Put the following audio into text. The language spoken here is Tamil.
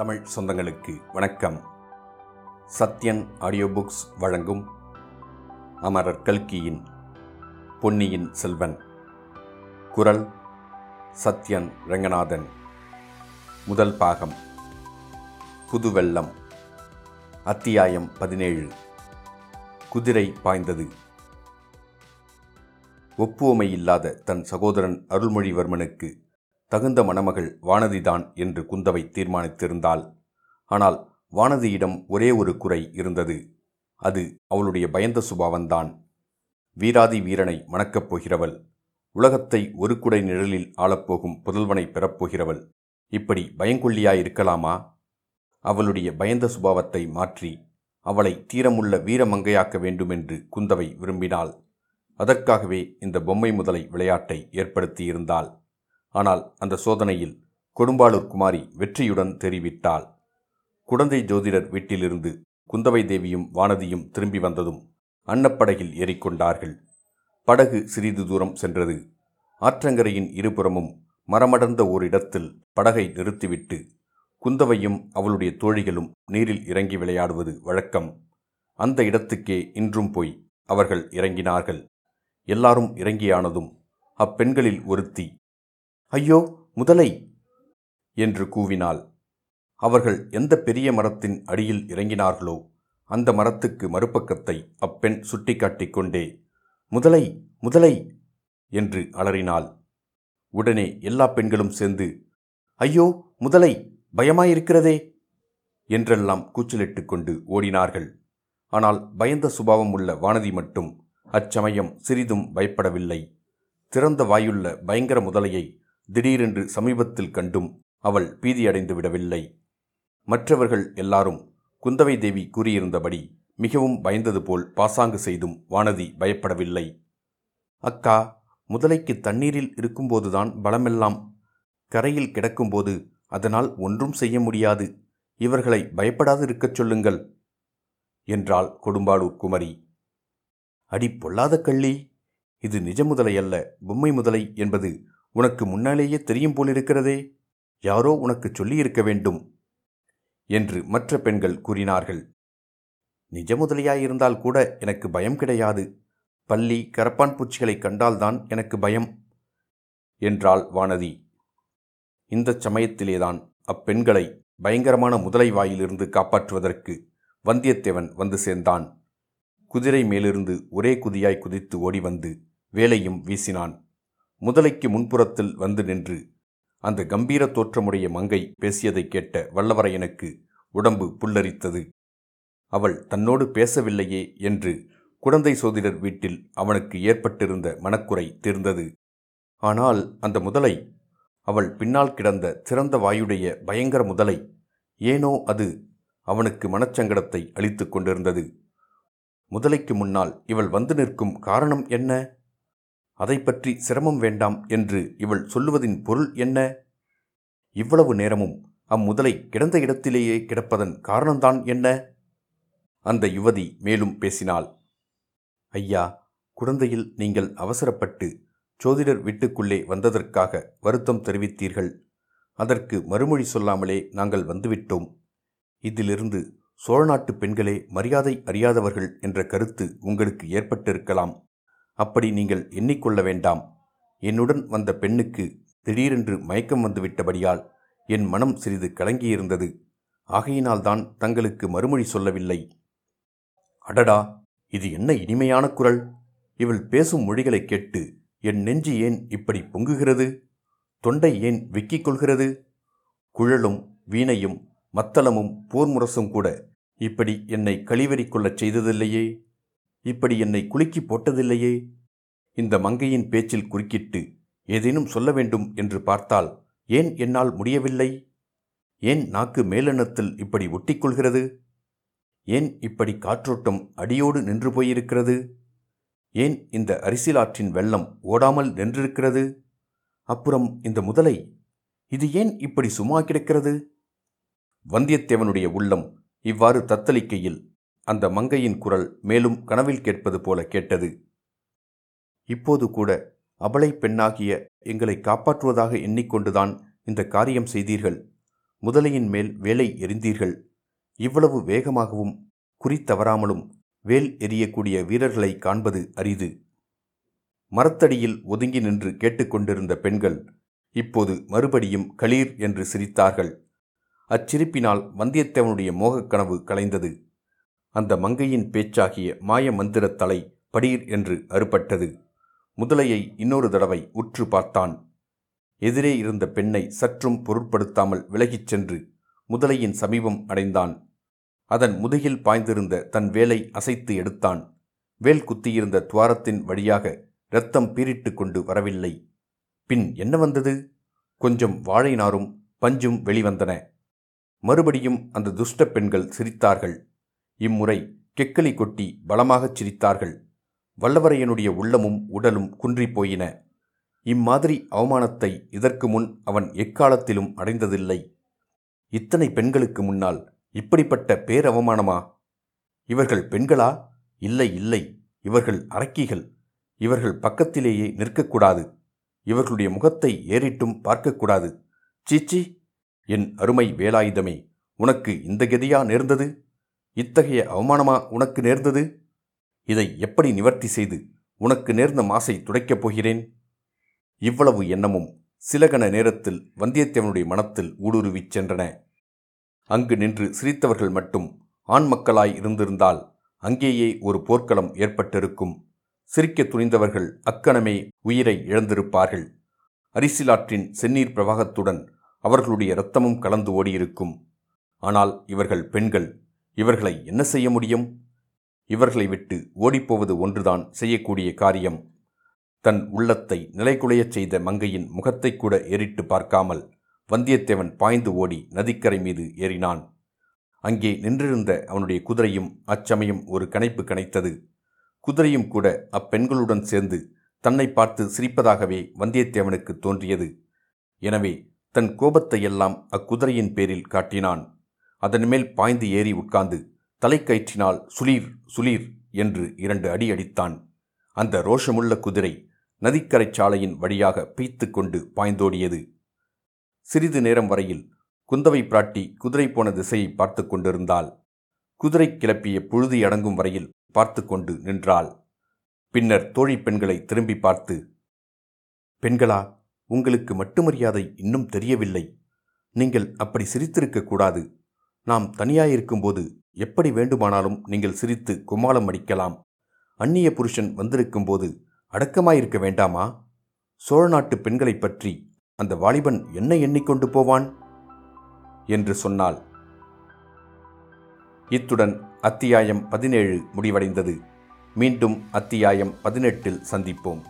தமிழ் சொந்தங்களுக்கு வணக்கம். சத்யன் ஆடியோ புக்ஸ் வழங்கும் அமரர் கல்கியின் பொன்னியின் செல்வன். குரல் சத்யன் ரங்கநாதன். முதல் பாகம். புதுவெள்ளம். அத்தியாயம் பதினேழு. குதிரை பாய்ந்தது. ஒப்புவமை இல்லாத தன் சகோதரன் அருள்மொழிவர்மனுக்கு தகுந்த மணமகள் வானதிதான் என்று குந்தவை தீர்மானித்திருந்தாள். ஆனால் வானதியிடம் ஒரே ஒரு குறை இருந்தது. அது அவளுடைய பயந்த சுபாவந்தான் வீராதி வீரனை மணக்கப் போகிறவள். உலகத்தை ஒரு குடை நிழலில் ஆளப்போகும் புதல்வனை பெறப்போகிறவள். இப்படி பயங்கொல்லியாயிருக்கலாமா? அவளுடைய பயந்த சுபாவத்தை மாற்றி அவளை தீரமுள்ள வீரமங்கையாக்க வேண்டுமென்று குந்தவை விரும்பினாள். அதற்காகவே இந்த பொம்மை முதலை விளையாட்டை ஏற்படுத்தியிருந்தாள். ஆனால் அந்த சோதனையில் கொடும்பாளூர் குமாரி வெற்றியுடன் தெரிவித்தாள். குடந்தை ஜோதிடர் வீட்டிலிருந்து குந்தவை தேவியும் வானதியும் திரும்பி வந்ததும் அன்னப்படகில் ஏறிக்கொண்டார்கள். படகு சிறிது தூரம் சென்றது. ஆற்றங்கரையின் இருபுறமும் மரமடர்ந்த ஓரிடத்தில் படகை நிறுத்திவிட்டு குந்தவையும் அவளுடைய தோழிகளும் நீரில் இறங்கி விளையாடுவது வழக்கம். அந்த இடத்துக்கே இன்றும் போய் அவர்கள் இறங்கினார்கள். எல்லாரும் இறங்கியானதும் அப்பெண்களில் ஒருத்தி ஐயோ முதலை! என்று கூவினாள். அவர்கள் எந்த பெரிய மரத்தின் அடியில் இறங்கினார்களோ அந்த மரத்துக்கு மறுபக்கத்தை அப்பெண் சுட்டிக்காட்டிக் கொண்டே முதலை முதலை! என்று அலறினாள். உடனே எல்லா பெண்களும் சேர்ந்து ஐயோ முதலை பயமாயிருக்கிறதே! என்றெல்லாம் கூச்சலிட்டு கொண்டு ஓடினார்கள். ஆனால் பயந்த சுபாவம் உள்ள வானதி மட்டும் அச்சமயம் சிறிதும் பயப்படவில்லை. திறந்த வாயுள்ள பயங்கர முதலையை திடீரென்று சமீபத்தில் கண்டும் அவள் பீதியடைந்து விடவில்லை. மற்றவர்கள் எல்லாரும் குந்தவை தேவி கூறியிருந்தபடி மிகவும் பயந்தது போல் பாசாங்கு செய்தும் வானதி பயப்படவில்லை. அக்கா முதலைக்கு தண்ணீரில் இருக்கும்போதுதான் பலமெல்லாம். கரையில் கிடக்கும்போது அதனால் ஒன்றும் செய்ய முடியாது. இவர்களை பயப்படாது இருக்கச் சொல்லுங்கள் என்றாள் கொடும்பாளூர் குமரி. அடி பொல்லாத கள்ளி! இது நிஜ முதலை அல்ல பொம்மை முதலை என்பது உனக்கு முன்னாலேயே தெரியும் போலிருக்கிறதே. யாரோ உனக்கு சொல்லியிருக்க வேண்டும். என்று மற்ற பெண்கள் கூறினார்கள். நிஜ முதலியாயிருந்தால் கூட எனக்கு பயம் கிடையாது. பள்ளி கரப்பான் பூச்சிகளை கண்டால்தான் எனக்கு பயம் என்றாள் வானதி. இந்தச் சமயத்திலேதான் அப்பெண்களை பயங்கரமான முதலை வாயிலிருந்து காப்பாற்றுவதற்கு வந்தியத்தேவன் வந்து சேர்ந்தான். குதிரை மேலிருந்து ஒரே குதியாய் குதித்து ஓடி வந்து வேலையும் வீசினான். முதலைக்கு முன்புறத்தில் வந்து நின்று அந்த கம்பீர தோற்றமுடைய மங்கை பேசியதைக் கேட்ட வல்லவரையனுக்கு உடம்பு புல்லரித்தது. அவள் தன்னோடு பேசவில்லையே என்று குழந்தை சோதிடர் வீட்டில் அவனுக்கு ஏற்பட்டிருந்த மனக்குறை தீர்ந்தது. ஆனால் அந்த முதலை அவள் பின்னால் கிடந்த திறந்த வாயுடைய பயங்கர முதலை ஏனோ அது அவனுக்கு மனச்சங்கடத்தை அளித்து கொண்டிருந்தது. முதலைக்கு முன்னால் இவள் வந்து நிற்கும் காரணம் என்ன? அதை பற்றி சிரமம் வேண்டாம் என்று இவள் சொல்லுவதின் பொருள் என்ன? இவ்வளவு நேரமும் அம்முதலை கிடந்த இடத்திலேயே கிடப்பதன் காரணம்தான் என்ன? அந்த யுவதி மேலும் பேசினாள். ஐயா குழந்தையில் நீங்கள் அவசரப்பட்டு ஜோதிடர் வீட்டுக்குள்ளே வந்ததற்காக வருத்தம் தெரிவித்தீர்கள். அதற்கு மறுமொழி சொல்லாமலே நாங்கள் வந்துவிட்டோம். இதிலிருந்து சோழநாட்டு பெண்களே மரியாதை அறியாதவர்கள் என்ற கருத்து உங்களுக்கு ஏற்பட்டிருக்கலாம். அப்படி நீங்கள் எண்ணிக்கொள்ள வேண்டாம். என்னுடன் வந்த பெண்ணுக்கு திடீரென்று மயக்கம் வந்துவிட்டபடியால் என் மனம் சிறிது கலங்கியிருந்தது. ஆகையினால்தான் தங்களுக்கு மறுமொழி சொல்லவில்லை. அடடா இது என்ன இனிமையான குரல்? இவள் பேசும் மொழிகளைக் கேட்டு என் நெஞ்சு ஏன் இப்படி பொங்குகிறது? தொண்டை ஏன் விக்கிக் கொள்கிறது? குழலும் வீணையும் மத்தளமும் போர்முரசும் கூட இப்படி என்னை கழிவறி கொள்ளச் செய்ததில்லையே? இப்படி என்னை குலுக்கி போட்டதில்லையே? இந்த மங்கையின் பேச்சில் குறுக்கிட்டு ஏதேனும் சொல்ல வேண்டும் என்று பார்த்தால் ஏன் என்னால் முடியவில்லை? ஏன் நாக்கு மேலெண்ணத்தில் இப்படி ஒட்டிக்கொள்கிறது? ஏன் இப்படி காற்றோட்டம் அடியோடு நின்று போயிருக்கிறது? ஏன் இந்த அரிசிலாற்றின் வெள்ளம் ஓடாமல் நின்றிருக்கிறது? அப்புறம் இந்த முதலை இது ஏன் இப்படி சும்மா கிடக்கிறது? வந்தியத்தேவனுடைய உள்ளம் இவ்வாறு தத்தளிக்கையில் அந்த மங்கையின் குரல் மேலும் கனவில் கேட்பது போல கேட்டது. இப்போது கூட அபலை பெண்ணாகிய எங்களை காப்பாற்றுவதாக எண்ணிக்கொண்டுதான் இந்த காரியம் செய்தீர்கள். முதலையின் மேல் வேலை எறிந்தீர்கள். இவ்வளவு வேகமாகவும் குறித்தவராமலும் வேல் எரியக்கூடிய வீரர்களை காண்பது அரிது. மரத்தடியில் ஒதுங்கி நின்று கேட்டுக்கொண்டிருந்த பெண்கள் இப்போது மறுபடியும் களீர் என்று சிரித்தார்கள். அச்சிரிப்பினால் வந்தியத்தேவனுடைய மோகக் கனவு கலைந்தது. அந்த மங்கையின் பேச்சாகிய மாய மந்திரத் தலை படீர் என்று அறுபட்டது. முதலையை இன்னொரு தடவை உற்று பார்த்தான். எதிரே இருந்த பெண்ணை சற்றும் பொருட்படுத்தாமல் விலகிச் சென்று முதலையின் சமீபம் அடைந்தான். அதன் முதுகில் பாய்ந்திருந்த தன் வேலை அசைத்து எடுத்தான். வேல் குத்தியிருந்த துவாரத்தின் வழியாக இரத்தம் பீரிட்டு கொண்டு வரவில்லை. பின் என்ன வந்தது? கொஞ்சம் வாழை நாரும் பஞ்சும் வெளிவந்தன. மறுபடியும் அந்த துஷ்ட பெண்கள் சிரித்தார்கள். இம்முறை கெக்கலி கொட்டி பலமாகச் சிரித்தார்கள். வல்லவரையனுடைய உள்ளமும் உடலும் குன்றிப் போயின இம்மாதிரி அவமானத்தை இதற்கு முன் அவன் எக்காலத்திலும் அடைந்ததில்லை. இத்தனை பெண்களுக்கு முன்னால் இப்படிப்பட்ட பேரவமானமா? இவர்கள் பெண்களா? இல்லை இல்லை. இவர்கள் அரக்கிகள். இவர்கள் பக்கத்திலேயே நிற்கக்கூடாது. இவர்களுடைய முகத்தை ஏறிட்டும் பார்க்கக்கூடாது. சீச்சி என் அருமை வேலாயுதமே உனக்கு இந்த கதியா நேர்ந்தது? இத்தகைய அவமானமா உனக்கு நேர்ந்தது? இதை எப்படி நிவர்த்தி செய்து உனக்கு நேர்ந்த மாசை துடைக்கப் போகிறேன்? இவ்வளவு எண்ணமும் சிலகண நேரத்தில் வந்தியத்தேவனுடைய மனத்தில் ஊடுருவிச் சென்றன. அங்கு நின்று சிரித்தவர்கள் மட்டும் ஆண் மக்களாய் இருந்திருந்தால் அங்கேயே ஒரு போர்க்களம் ஏற்பட்டிருக்கும். சிரிக்க துணிந்தவர்கள் அக்கணமே உயிரை இழந்திருப்பார்கள். அரிசிலாற்றின் செந்நீர் பிரவாகத்துடன் அவர்களுடைய இரத்தமும் கலந்து ஓடியிருக்கும். ஆனால் இவர்கள் பெண்கள் இவர்களை என்ன செய்ய முடியும்? இவர்களை விட்டு ஓடிப்போவது ஒன்றுதான் செய்யக்கூடிய காரியம். தன் உள்ளத்தை நிலைகுலையச் செய்த மங்கையின் முகத்தை கூட ஏறிட்டு பார்க்காமல் வந்தியத்தேவன் பாய்ந்து ஓடி நதிக்கரை மீது ஏறினான். அங்கே நின்றிருந்த அவனுடைய குதிரையும் அச்சமயம் ஒரு கணைப்பு கனைத்தது குதிரையும் கூட அப்பெண்களுடன் சேர்ந்து தன்னை பார்த்து சிரிப்பதாகவே வந்தியத்தேவனுக்கு தோன்றியது. எனவே தன் கோபத்தையெல்லாம் அக்குதிரையின் பேரில் காட்டினான். அதன் மேல் பாய்ந்து ஏறி உட்கார்ந்து தலைக்கயிற்றினால் சுளீர் சுளீர் என்று இரண்டு அடி அடித்தான். அந்த ரோஷமுள்ள குதிரை நதிக்கரை சாலையின் வழியாக பீய்த்து கொண்டு பாய்ந்தோடியது. சிறிது நேரம் வரையில் குந்தவை பிராட்டி குதிரை போன திசையை பார்த்து கொண்டிருந்தாள். குதிரை கிளப்பிய புழுதி அடங்கும் வரையில் பார்த்து கொண்டு நின்றாள். பின்னர் தோழி பெண்களை திரும்பி பார்த்து பெண்களா உங்களுக்கு மட்டு மரியாதை இன்னும் தெரியவில்லை. நீங்கள் அப்படி சிரித்திருக்கக்கூடாது நாம் தனியாயிருக்கும்போது எப்படி வேண்டுமானாலும் நீங்கள் சிரித்து கும்மாளம் அடிக்கலாம். அந்நிய புருஷன் வந்திருக்கும்போது அடக்கமாயிருக்க வேண்டாமா? சோழ நாட்டு பெண்களைப் பற்றி அந்த வாலிபன் என்ன எண்ணிக்கொண்டு போவான்? என்று சொன்னாள். இத்துடன் அத்தியாயம் பதினேழு முடிவடைந்தது. மீண்டும் அத்தியாயம் பதினெட்டில் சந்திப்போம்.